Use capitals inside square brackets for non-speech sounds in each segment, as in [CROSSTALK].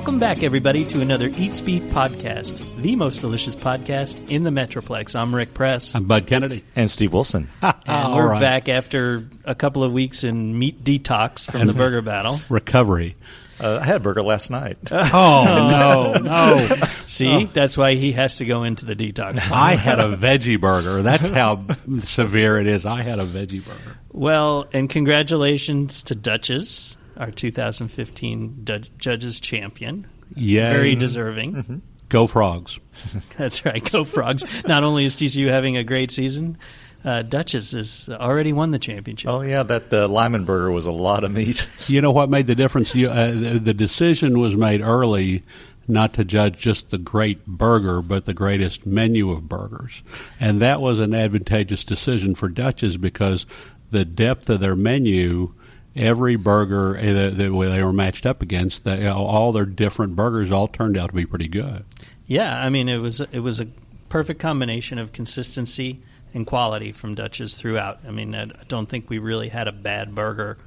Welcome back, everybody, to another Eats Beat podcast, the most delicious podcast in the Metroplex. I'm Rick Press. I'm Bud Kennedy. And Steve Wilson. [LAUGHS] and All we're right. back after a couple of weeks in meat detox from the burger battle. Recovery. Uh, I had a burger last night. [LAUGHS] Oh, [LAUGHS] no, no. See, that's why he has to go into the detox. I had a veggie burger. That's how severe it is. I had a veggie burger. Well, and congratulations to Dutch's, our 2015 du- Judges Champion. Yay. Very deserving. Go frogs. [LAUGHS] That's right. Go Frogs. Not only is TCU having a great season, uh, Dutch's has already won the championship. oh, yeah, that uh, Lyman burger was a lot of meat. [LAUGHS] You know what made the difference? You, uh, the, the decision was made early not to judge just the great burger, but the greatest menu of burgers. And that was an advantageous decision for Dutch's because the depth of their menu, every burger that they were matched up against, all their different burgers all turned out to be pretty good. Yeah, I mean it was it was a perfect combination of consistency and quality from Dutch's throughout. I mean I don't think we really had a bad burger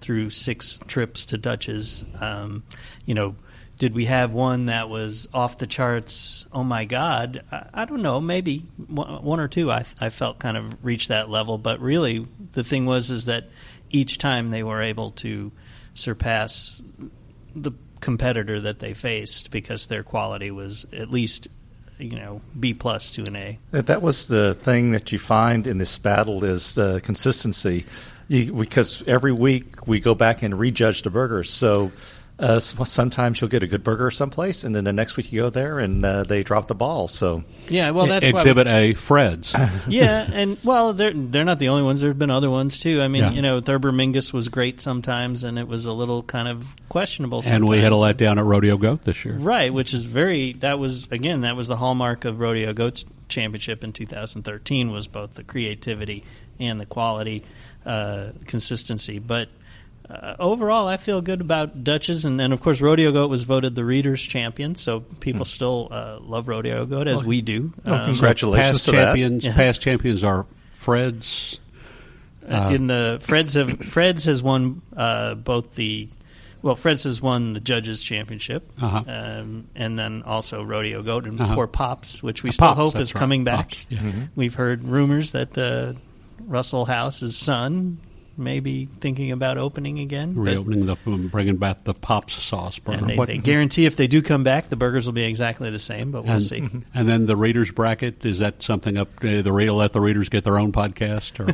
through six trips to Dutch's. Um, you know, did we have one that was off the charts? Oh my God, I, I don't know. Maybe one or two. I I felt kind of reached that level, but really the thing was is that each time they were able to surpass the competitor that they faced because their quality was at least you know B plus to an A. That was the thing that you find in this battle is uh, consistency, you, because every week we go back and rejudge the burgers. So uh, sometimes you'll get a good burger someplace, and then the next week you go there and uh, they drop the ball. So Yeah, well that's why Exhibit A, Fred's. [LAUGHS] yeah, and well, they're they're not the only ones. There've been other ones too. I mean, Yeah. you know, Thurber Mingus was great sometimes, and it was a little kind of questionable. Sometimes. and we had a letdown at Rodeo Goat this year. right, which is very. That was again, that was the hallmark of Rodeo Goats Championship in 2013 was both the creativity and the quality, uh, consistency. But uh, overall, I feel good about Dutch's, and, and of course, Rodeo Goat was voted the Readers' Champion, so people still uh, love Rodeo Goat as we do. Um, congratulations past to that. champions, Yes. past champions are Fred's. Uh, in the Freds have Freds has won uh, both the well Freds has won the judges championship Uh-huh. um, and then also rodeo goat and Uh-huh. poor pops which we Uh, still Pops, hope is right. coming back Pops, yeah. we've heard rumors that uh, Russell House's son may be thinking about opening again reopening the bringing back the pops sauce burger. and they, What- they guarantee if they do come back the burgers will be exactly the same but we'll and, see. [LAUGHS] and then the readers bracket is that something up uh, the reader let the readers get their own podcast or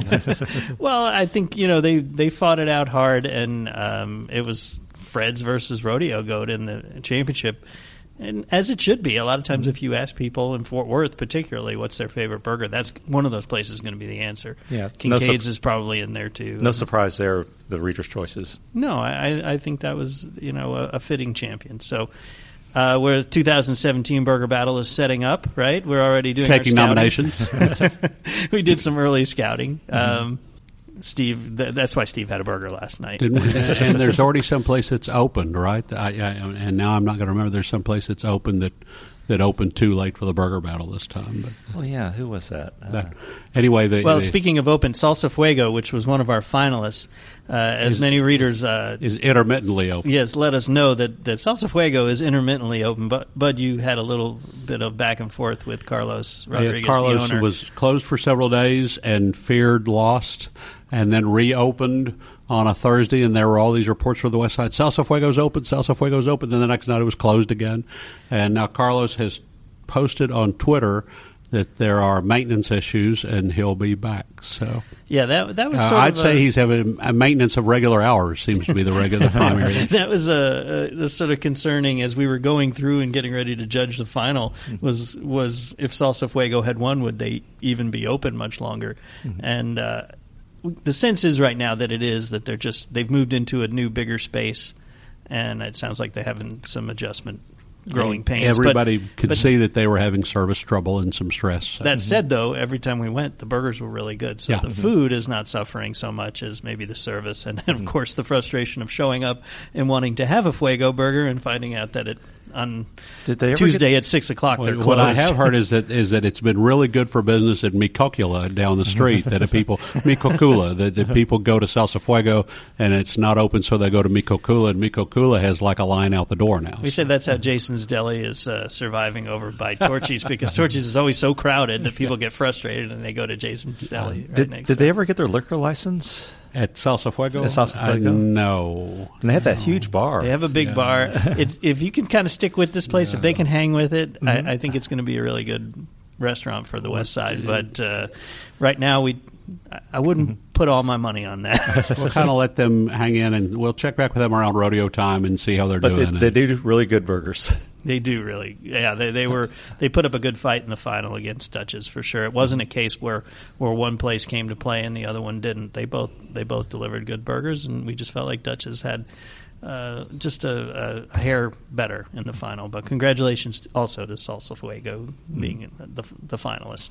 [LAUGHS] Well, I think you know they they fought it out hard, and um, it was Fred's versus Rodeo Goat in the championship, and as it should be. A lot of times, if you ask people in Fort Worth, particularly, what's their favorite burger, that's one of those places going to be the answer. Yeah. No Kincaid's is probably in there too. no surprise there, the reader's choices. No, I, I think that was you know a, a fitting champion. So. Uh, where 2017 Burger Battle is setting up, right? We're already doing taking scouting. nominations. [LAUGHS] we did some early scouting. Mm-hmm. Steve, th- that's why Steve had a burger last night. Didn't [LAUGHS] and there's already some place that's opened, right? I, I, and now I'm not going to remember. There's some place that's open that that opened too late for the burger battle this time. But Well, yeah, who was that? Uh, that, anyway, the, Well, the- speaking of open, Salsa Fuego, which was one of our finalists, uh, as Is- many readers uh, is intermittently open. yes let us know that, that Salsa Fuego is intermittently open. But Bud, you had a little bit of back and forth with Carlos Rodriguez. Yeah, Carlos the owner. was closed for several days and feared lost, and then reopened on a Thursday, and there were all these reports from the West Side. Salsa Fuego's open, Salsa Fuego's open. Then the next night it was closed again, and now Carlos has posted on Twitter that there are maintenance issues, and he'll be back. So yeah, that that was. uh, I'd of say a, he's having a maintenance of regular hours seems to be the regular [LAUGHS] primary. that was a, a, a sort of concerning as we were going through and getting ready to judge the final was was if Salsa Fuego had won, would they even be open much longer? And uh, the sense is right now that it is that they're just they've moved into a new bigger space, and it sounds like they're having some adjustment, growing pains. But- Everybody could but see that they were having service trouble and some stress. So. That mm-hmm. said, though, every time we went, the burgers were really good. So Yeah. the mm-hmm. food is not suffering so much as maybe the service, and, and of mm-hmm. course the frustration of showing up and wanting to have a Fuego burger and finding out that it on Did they Tuesday get- at six o'clock. they're What. I have heard is that is that it's been really good for business at Mi Cocula down the street. that the people [LAUGHS] Mi Cocula that the people go to Salsa Fuego and it's not open, so they go to Mi Cocula, and Mi Cocula has like a line out the door now. We say that's how Jason's Deli is uh, surviving over by Torchy's because Torchy's is always so crowded that people get frustrated and they go to Jason's Deli. Right Did, next did they ever get their liquor license? At Salsa Fuego, At Salsa I- Fuego? no. And they had that huge bar. They have a big bar. [LAUGHS] If, if you can kind of stick with this place, if they can hang with it, Mm-hmm. I, I think it's going to be a really good restaurant for the West Side. But uh, right now, we I- I wouldn't Mm-hmm. put all my money on that. [LAUGHS] We'll kind of let them hang in, and we'll check back with them around rodeo time and see how they're but they, doing. they do really good burgers. They do really, yeah. They they were they put up a good fight in the final against Dutch's for sure. It wasn't a case where where one place came to play and the other one didn't. They both they both delivered good burgers, and we just felt like Dutch's had uh, just a, a hair better in the final. But congratulations also to Salsa Fuego being the the finalist.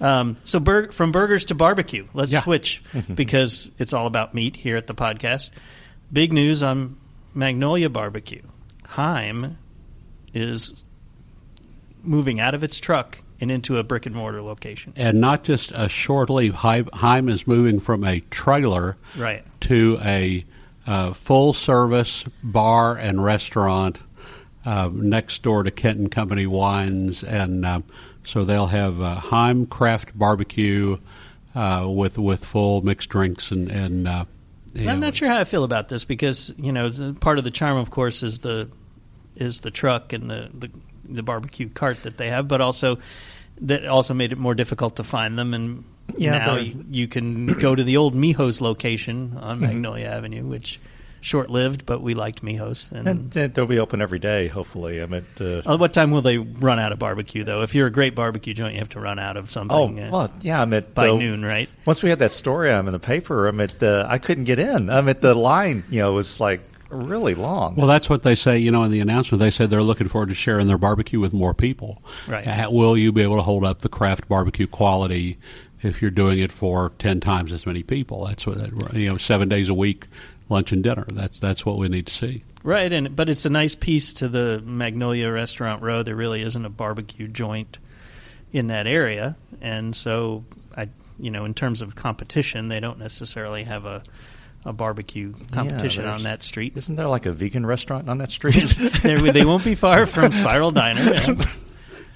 Um, so bur- from burgers to barbecue, let's Yeah. switch [LAUGHS] because it's all about meat here at the podcast. Big news on Magnolia Barbecue. Heim is moving out of its truck and into a brick and mortar location. and not just a short leave. Heim is moving from a trailer Right. to a uh, full service bar and restaurant uh, next door to Kenton Company Wines, and uh, so they'll have uh, Heim Craft Barbecue uh, with with full mixed drinks and and. Uh, I'm know, not sure how I feel about this because you know part of the charm, of course, is the is the truck and the, the the barbecue cart that they have, but also that also made it more difficult to find them. And Yeah, now you, you can go to the old Mijo's location on Magnolia Avenue, which short lived, but we liked Mijo's. And, And they'll be open every day, hopefully. I mean, uh, Uh, what time will they run out of barbecue? Though, if you're a great barbecue joint, you have to run out of oh, something. uh, well, yeah, I'm at by uh, noon, right? Once we had that story, I'm in the paper. I'm at. the, I couldn't get in. I'm at the line. You know, it was like really long. Well, that's what they say. You know, in the announcement, they said they're looking forward to sharing their barbecue with more people. Right. Uh, Will you be able to hold up the craft barbecue quality if you're doing it for ten times as many people? That's what that, you know, seven days a week, lunch and dinner. That's that's what we need to see. Right, and but it's a nice piece to the Magnolia Restaurant Row. There really isn't a barbecue joint in that area, and so I, you know, in terms of competition, they don't necessarily have a a barbecue competition there's- on that street. Isn't there like a vegan restaurant on that [LAUGHS] street? They're- won't be far from Spiral Diner. [LAUGHS] yeah.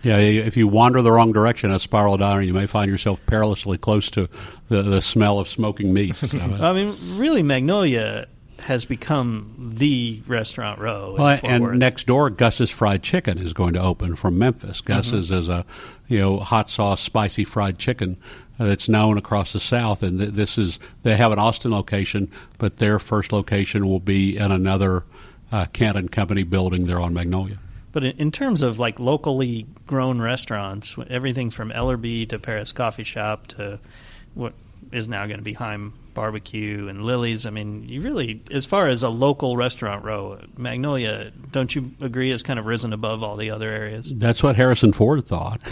Yeah, if you wander the wrong direction at Spiral Diner, you may find yourself perilously close to the, the smell of smoking meat. So, [LAUGHS] I mean, really, Magnolia has become the restaurant row. Well, Fort and Worth. next door, Gus's Fried Chicken is going to open from Memphis. Gus's mm-hmm. is a you know hot sauce, spicy fried chicken that's known across the South, and th- this is they have an Austin location, but their first location will be in another uh, Canton Company building there on Magnolia. But in, in terms of like locally grown restaurants, everything from Ellerbe to Paris Coffee Shop to what is now going to be Heim Barbecue and Lili's. I mean, you really, as far as a local restaurant row, Magnolia, don't you agree, has kind of risen above all the other areas? That's what Harrison Ford thought.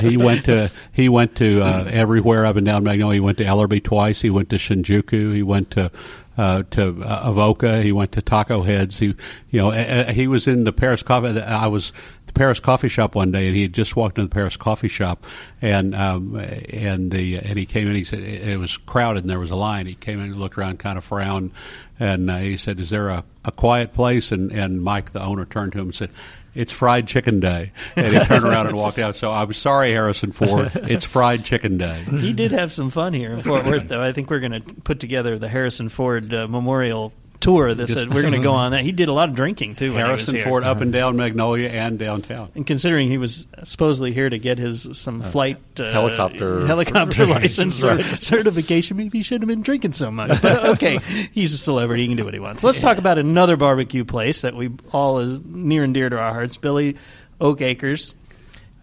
He, went to he went to uh, everywhere up and down Magnolia. He went to Ellerbe twice. He went to Shinjuku. He went to uh, to uh, Avoca. He went to Taco Heads. He you know uh, he was in the Paris coffee. I was Paris coffee shop one day, and he had just walked into the Paris coffee shop, and um, and the and he came in. He said it, was crowded and there was a line. He came in and looked around, kind of frowned, and uh, he said, "Is there a, a quiet place?" And and Mike, the owner, turned to him and said it's fried chicken day. And he turned around and walked out. So I'm sorry, Harrison Ford. It's fried chicken day. He did have some fun here in Fort Worth, though. I think we're going to put together the Harrison Ford uh, Memorial Tour. that said we're going to go on that. He did a lot of drinking too. when he was Harrison here. Ford up and down Magnolia and downtown. And considering he was supposedly here to get his some flight uh, helicopter- [LAUGHS] helicopter license [LAUGHS] or Right. certification, maybe he shouldn't have been drinking so much. But [LAUGHS] okay, he's a celebrity; he can do what he wants. Let's talk about another barbecue place that we all is near and dear to our hearts, Billy Oak Acres.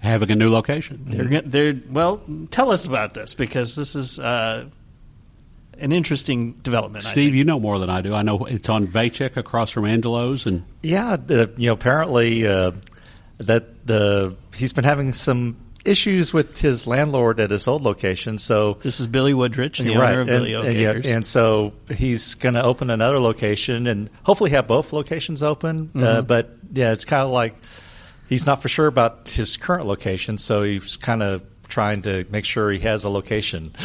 Having a new location. They're, go- they're well. Tell us about this because this is uh, an interesting development. I Steve, think. you know more than I do. I know it's on Vaychek across from Angelo's, and Yeah, the, you know, apparently uh, that the he's been having some issues with his landlord at his old location. So this is Billy Woodrich, the right, owner of and, Billy Oak and, yeah, and so he's going to open another location and hopefully have both locations open. Uh, Mm-hmm. but Yeah, it's kind of like he's not for sure about his current location, so he's kind of trying to make sure he has a location. [LAUGHS]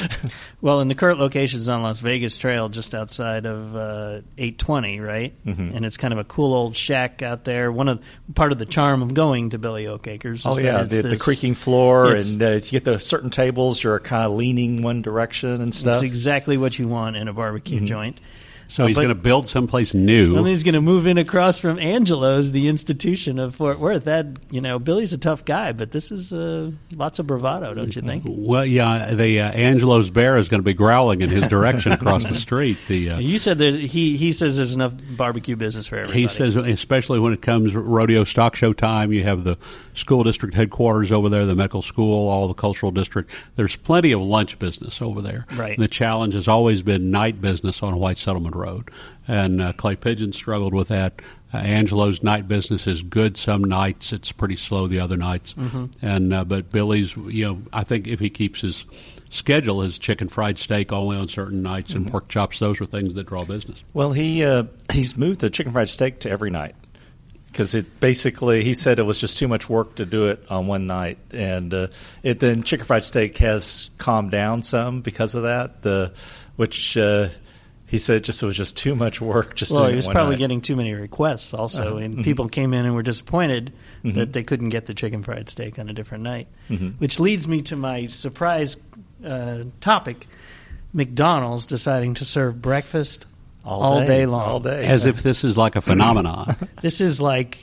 Well, and the current location is on Las Vegas Trail, just outside of uh, 820, right? Mm-hmm. And it's kind of a cool old shack out there. One of part of the charm of going to Billy Oak Acres. oh yeah, that it's the, the creaking floor, and uh, you get the certain tables. You're kind of leaning one direction and stuff. It's exactly what you want in a barbecue joint. So he's going to build someplace new. Well, he's going to move in across from Angelo's, the institution of Fort Worth. That you know, Billy's a tough guy, but this is uh, lots of bravado, don't you think? Well, yeah, the uh, Angelo's bear is going to be growling in his direction across the street. The uh, You said he he says there's enough barbecue business for everybody. he says, especially when it comes rodeo stock show time, you have the school district headquarters over there, the medical school, all the cultural district. There's plenty of lunch business over there. Right. The challenge has always been night business on White Settlement Road, and uh, Clay Pigeon struggled with that. Uh, Angelo's night business is good some nights; it's pretty slow the other nights. And uh, but Billy's, you know, I think if he keeps his schedule, his chicken fried steak only on certain nights and pork chops, those are things that draw business. Well, he uh, he's moved the chicken fried steak to every night because it basically he said it was just too much work to do it on one night, and uh, it then chicken fried steak has calmed down some because of that. The which uh, he said just it was just too much work. Just well, he was probably night. getting too many requests also, Uh-huh. and people came in and were disappointed Mm-hmm. that they couldn't get the chicken fried steak on a different night. Mhm. Which leads me to my surprise uh, topic: McDonald's deciding to serve breakfast all, day, long. all day, As if this is like a phenomenon. [LAUGHS] This is like,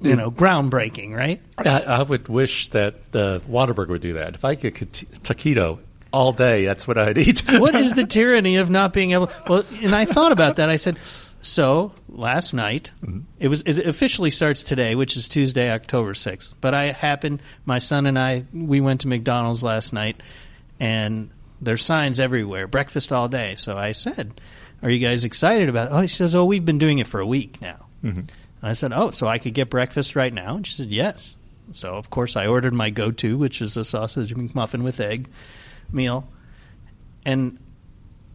you know, groundbreaking, right? I, I would wish that the Whataburger would do that. If I could get taquito all day, that's what I'd eat. [LAUGHS] what is the [LAUGHS] tyranny of not being able? Well, and I thought about that. I said, so last night mm-hmm. it was. It officially starts today, which is Tuesday, October sixth. But I happened. My son and I we went to McDonald's last night, and there's signs everywhere, breakfast all day. So I said, "Are you guys excited about?" it? Oh, he says, "Oh, we've been doing it for a week now." Mm-hmm. And I said, "Oh, so I could get breakfast right now?" And she said, "Yes." So of course I ordered my go-to, which is a sausage McMuffin with egg meal. And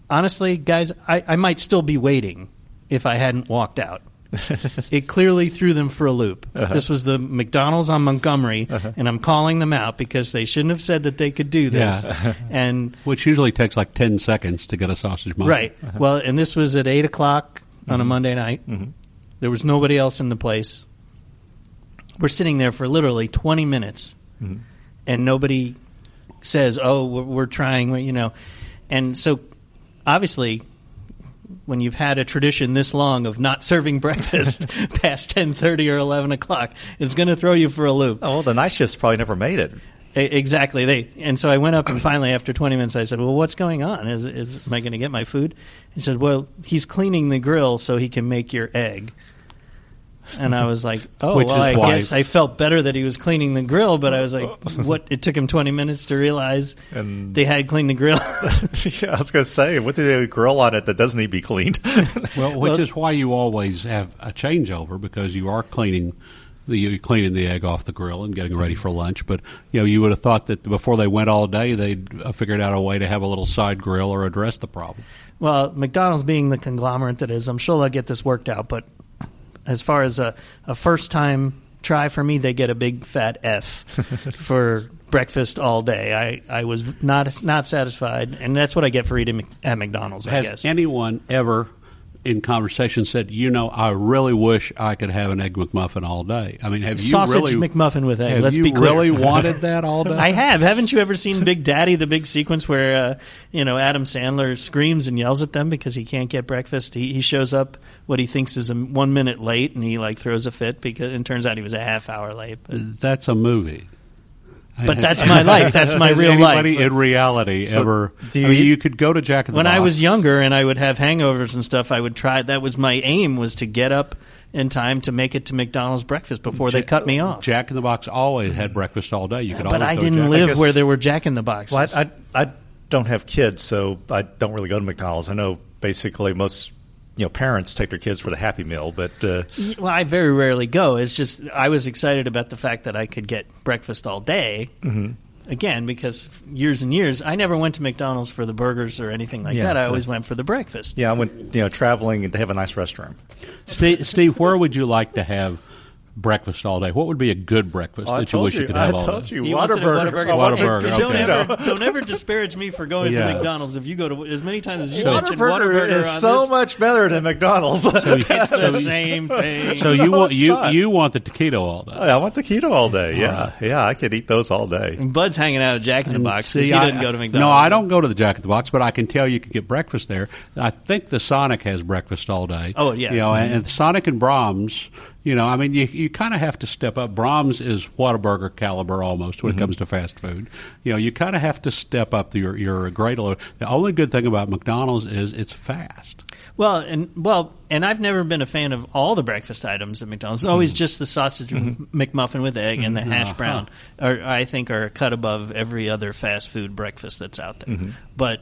honestly, guys, I, I might still be waiting if I hadn't walked out. [LAUGHS] it clearly threw them for a loop. Uh-huh. This was the McDonald's on Montgomery, uh-huh. and I'm calling them out because they shouldn't have said that they could do this. Yeah. [LAUGHS] and Which usually takes like 10 seconds to get a sausage muffin. right, uh-huh. well, and this was at eight o'clock on a mm-hmm. Monday night. Mm-hmm. There was nobody else in the place. We're sitting there for literally 20 minutes, mm-hmm. and nobody says, "Oh, we're, we're trying," you know. And so, obviously, when you've had a tradition this long of not serving [LAUGHS] breakfast [LAUGHS] past ten thirty or eleven o'clock, it's going to throw you for a loop. oh, well, the night shifts probably never made it. Exactly. They and so I went up and finally after 20 minutes I said, "Well, what's going on? Is, is am I going to get my food?" He said, "Well, he's cleaning the grill so he can make your egg." And I was like, "Oh, Which well, I why- guess I felt better that he was cleaning the grill, but I was like, [LAUGHS] what? It took him 20 minutes to realize And- they had cleaned the grill." [LAUGHS] yeah, I was going to say, what do they grill on it that doesn't need to be cleaned? [LAUGHS] Well, which Well- is why you always have a changeover because you are cleaning the you're cleaning the egg off the grill and getting ready for lunch. But you know, you would have thought that before they went all day, they'd uh, figured out a way to have a little side grill or address the problem. Well, McDonald's being the conglomerate that is, I'm sure they'll get this worked out. But as far as a, a first time try for me, they get a big fat F [LAUGHS] for breakfast all day. I, I was not not satisfied, and that's what I get for eating at McDonald's. I Has guess. anyone ever in conversation said, "You know, I really wish I could have an egg McMuffin all day"? I mean, have you Sausage really McMuffin with egg. Have Let's you be clear. really wanted that all [LAUGHS] day? I have. Haven't you ever seen Big Daddy, the big sequence where uh, you know Adam Sandler screams and yells at them because he can't get breakfast? He, he shows up what he thinks is a one minute late, and he like throws a fit because it turns out he was a half hour late. But, That's a movie. But that's my [LAUGHS] life. That's my real anybody life. in reality So, ever? do you I mean, you could go to Jack in the when I was younger and I would have hangovers and stuff, I would try. That was my aim was to get up in time to make it to McDonald's breakfast before they cut me off. Jack in the Box always had breakfast all day. You could but always I go to didn't Jack- live guess- where there were Jack in the Boxes. well, I, I, I don't have kids, so I don't really go to McDonald's. I know basically most you know parents take their kids for the Happy Meal, but uh, Well, I very rarely go. It's just I was excited about the fact that I could get breakfast all day. Mm-hmm. Again, because years and years, I never went to McDonald's for the burgers or anything like Yeah, that. I the- always went for the breakfast. yeah, I went you know traveling and they have a nice restaurant. Steve, Steve, where would you like to have breakfast all day. What would be a good breakfast Oh, that you wish you, you, could have I all day? you, He wants it at Whataburger. Whataburger. I Whataburger, it- Don't ever, don't ever disparage me for going Yeah. to McDonald's if you go to as many times as you mentioned Whataburger Whataburger is so this, much better than McDonald's. It's the same thing. So you No, want you not. you want the taquito all day? I want the keto all day. Yeah, yeah, I could eat those all day. Bud's hanging out at Jack in the Box because he I- doesn't go to McDonald's. No, I don't go to the Jack in the Box, but I can tell you can get breakfast there. I think the Sonic has breakfast all day. Oh, yeah. you know, and, and Sonic and Braum's. You know, I mean, you you kind of have to step up. Braum's is Whataburger caliber almost when it mm-hmm. comes to fast food. You know, you kind of have to step up your your grade a little. The only good thing about McDonald's is it's fast. Well, and well, and I've never been a fan of all the breakfast items at McDonald's. It's always mm-hmm. just the sausage mm-hmm. McMuffin with egg and the hash uh-huh. brown, are, I think, are cut above every other fast food breakfast that's out there. But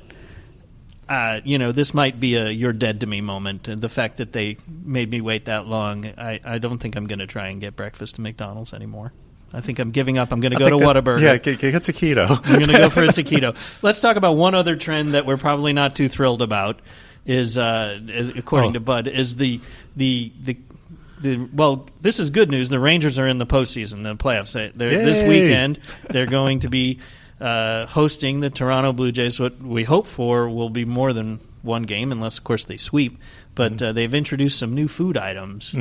uh, you know, this might be a "you're dead to me" moment. And the fact that they made me wait that long, I, I don't think I'm going to try and get breakfast at McDonald's anymore. I think I'm giving up. I'm going to go to that- Whataburger. Yeah, get, get to keto. I'm going to go for a [LAUGHS] taquito. Let's talk about one other trend that we're probably not too thrilled about. Is, uh, is according Oh. to Bud, is the the the. The, well, this is good news. The Rangers are in the postseason, the playoffs. They- They're, this weekend, they're going to be uh, hosting the Toronto Blue Jays. What we hope for will be more than one game, unless, of course, they sweep. But uh, they've introduced some new food items.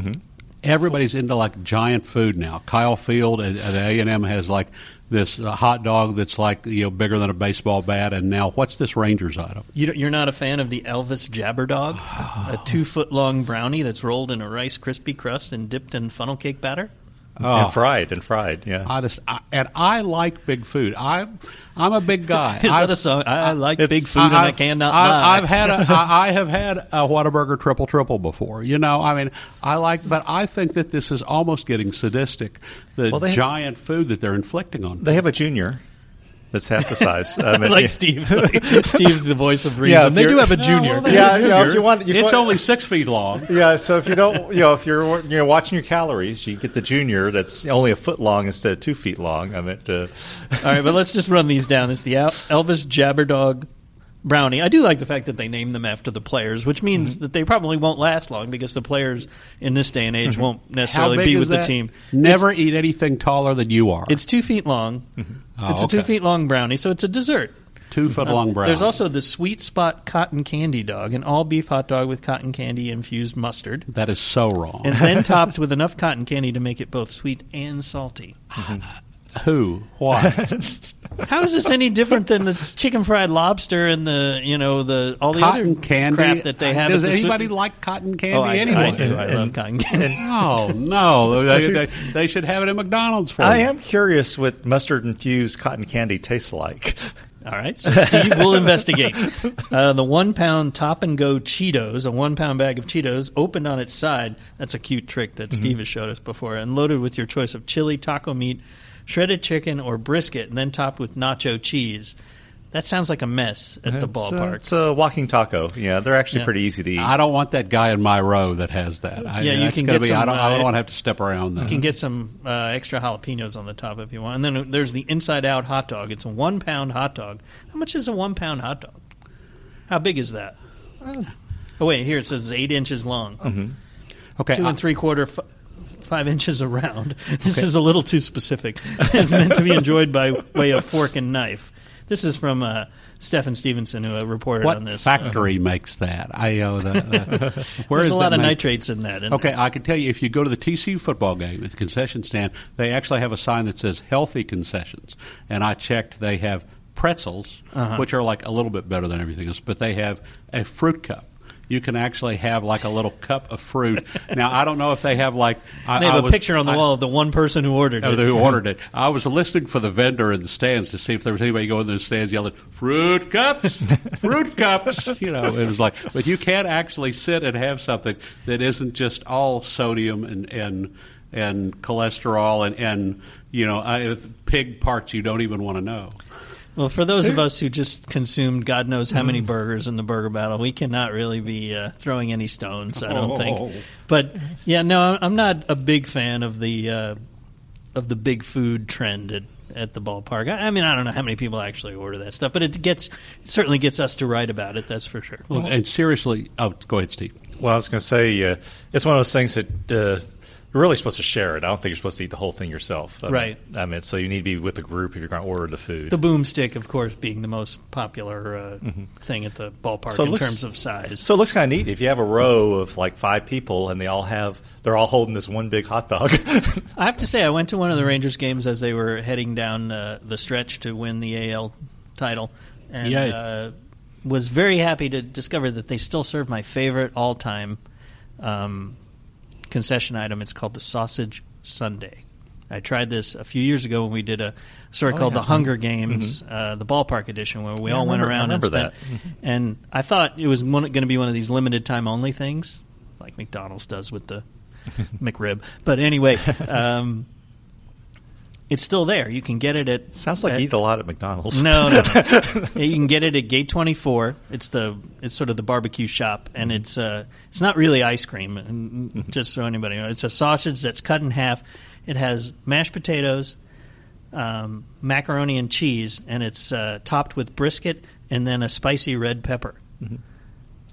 Everybody's into like giant food now. Kyle Field at, at A and M has like this uh, hot dog that's like you know bigger than a baseball bat. And now, what's this Rangers item? You you're not a fan of the Elvis Jabber Dog, [SIGHS] a two foot long brownie that's rolled in a Rice Krispie crust and dipped in funnel cake batter? Oh. And fried, and fried, yeah. I just I, and I like big food. I I'm a big guy. [LAUGHS] Is I, that a song? I, I like big food and I, I've- cannot I, lie. I've had a, [LAUGHS] I, I have had a Whataburger triple triple before. You know, I mean, I like, but I think that this is almost getting sadistic. The Well, they- giant food that they're inflicting on. They have a junior that's half the size. I mean, [LAUGHS] like yeah. Steve. [LAUGHS] Steve's the voice of reason. Yeah, they do have a junior. Yeah, you know, if you want, you it's want- only six feet long. [LAUGHS] Yeah, so if you don't, you know, if you're you know watching your calories, you get the junior that's only a foot long instead of two feet long. I mean, uh, All right, but let's just run these down. It's the El- Elvis Jabber Dog brownie. I do like the fact that they name them after the players, which means Mm-hmm. that they probably won't last long because the players in this day and age won't necessarily be with that? the team. Never eat anything taller than you are. It's two feet long. Oh, it's a two okay. feet long brownie, so it's a dessert. two foot long brownie. There's also the Sweet Spot Cotton Candy Dog, an all beef hot dog with cotton candy infused mustard. that is so wrong. And it's then [LAUGHS] topped with enough cotton candy to make it both sweet and salty. Mm-hmm. Who? Why? [LAUGHS] How is this any different than the chicken fried lobster and the you know the all the cotton other candy. crap that they have? Does the anybody su- like cotton candy Oh, I, anyway? I do. I love cotton candy. [LAUGHS] Oh no! They, they, they should have it at McDonald's for I you. am curious what mustard infused cotton candy tastes like. [LAUGHS] All right, so Steve will investigate. Uh, the one pound top and go Cheetos, a one pound bag of Cheetos, opened on its side. That's a cute trick that Steve has showed us before, and loaded with your choice of chili, taco meat, shredded chicken, or brisket, and then topped with nacho cheese. That sounds like a mess at the It's, uh, ballpark. it's a walking taco. Yeah, they're actually Yeah. pretty easy to eat. I don't want that guy in my row that has that. I, Yeah, you that's can gonna get be, I some, don't, I don't uh, want to have to step around that. You can get some uh, extra jalapenos on the top if you want. And then there's the inside out hot dog. It's a one pound hot dog. How much is a one pound hot dog? How big is that? Oh, wait, here it says it's eight inches long, okay, two I- and three quarter, f- five inches around. [LAUGHS] This is a little too specific. [LAUGHS] it's meant to be enjoyed by way of fork and knife. This is from uh, Stephen Stevenson, who uh, reported what on this. factory makes that? I uh, the, uh, [LAUGHS] where There's a lot of made? nitrates in that. Okay, there? I can tell you if you go to the TCU football game at the concession stand, they actually have a sign that says healthy concessions. And I checked, they have pretzels, Uh-huh. which are like a little bit better than everything else, but they have a fruit cup. You can actually have like a little cup of fruit. Now, I don't know if they have like. I, They have I a was- picture on the I- wall of the one person who ordered Oh, it. who ordered [LAUGHS] it. I was listening for the vendor in the stands to see if there was anybody going in the stands yelling "fruit cups, fruit cups." You know, it was like, but you can't actually sit and have something that isn't just all sodium and and and cholesterol and and you know uh, pig parts you don't even want to know. Well, for those of us who just consumed God knows how Mm. many burgers in the burger battle, we cannot really be uh, throwing any stones. I don't Oh. think. But yeah, no, I'm not a big fan of the uh, of the big food trend at, at the ballpark. I, I mean, I don't know how many people actually order that stuff, but it gets it certainly gets us to write about it. That's for sure. And seriously, oh, go ahead, Steve. Well, I was going to say uh, it's one of those things that uh, You're really supposed to share it. I don't think you're supposed to eat the whole thing yourself. I mean- Right. I mean, so you need to be with a group if you're going to order the food. The boomstick, of course, being the most popular uh, thing at the ballpark Mm-hmm. So in looks- terms of size. so it looks kind of neat if you have a row of like five people and they all have they're all holding this one big hot dog. [LAUGHS] I have to say, I went to one of the Rangers games as they were heading down uh, the stretch to win the AL title, and Yay. uh, was very happy to discover that they still serve my favorite all-time um, concession item. It's called the sausage sundae. I tried this a few years ago when we did a story Oh, called yeah. the Hunger Games, uh, the ballpark edition, where we Yeah, all went remember- I around and spent. And I thought it was going to be one of these limited time only things, like McDonald's does with the [LAUGHS] McRib. But anyway, [LAUGHS] um, it's still there. You can get it at. Sounds like at- you eat a lot at McDonald's. no, no. [LAUGHS] You can get it at Gate 24. It's the it's sort of the barbecue shop, and Mm-hmm. it's uh it's not really ice cream. Just so anybody knows, it's a sausage that's cut in half. It has mashed potatoes, um, macaroni and cheese, and it's uh, topped with brisket and then a spicy red pepper. Mm-hmm.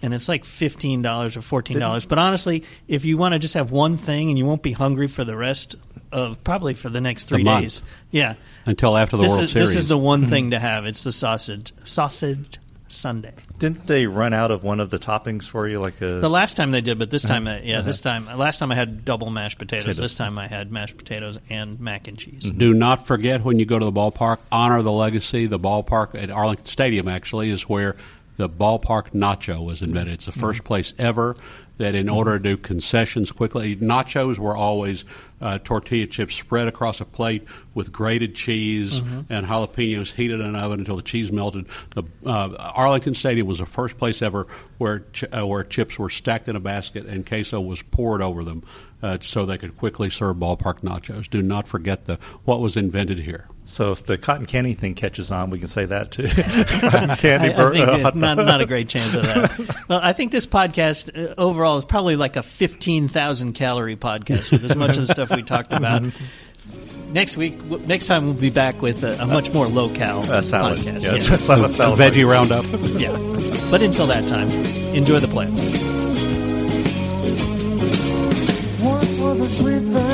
And it's like fifteen dollars or fourteen dollars. But honestly, if you want to just have one thing and you won't be hungry for the rest of probably for the next three month. days, yeah, until after the this World is, Series. This is the one hmm. thing to have. It's the sausage sausage sundae. Didn't they run out of one of the toppings for you? Like a The last time they did, but this uh-huh. time, uh, yeah, Uh-huh. this time, last time I had double mashed potatoes. Potatoes. This time I had mashed potatoes and mac and cheese. Do not forget when you go to the ballpark, honor the legacy. The ballpark at Arlington Stadium actually is where the ballpark nacho was invented. It's the mm-hmm. 1st place ever that, in mm-hmm. order to do concessions quickly, nachos were always uh, tortilla chips spread across a plate with grated cheese and jalapenos heated in an oven until the cheese melted. The uh, Arlington Stadium was the first place ever where ch- uh, where chips were stacked in a basket and queso was poured over them, uh, so they could quickly serve ballpark nachos. Do not forget the what was invented here. So if the cotton candy thing catches on, we can say that too. [LAUGHS] candy. I, I bur- think uh, not, not a great chance of that. [LAUGHS] well, I think this podcast uh, overall is probably like a 15,000 calorie podcast with as much of the stuff we talked about. [LAUGHS] Next week, w- next time we'll be back with a, a much more low cal salad. podcast. Yes, Yeah. a salad. salad Veggie roundup. yeah. But until that time, enjoy the playoffs. Was sweet thing.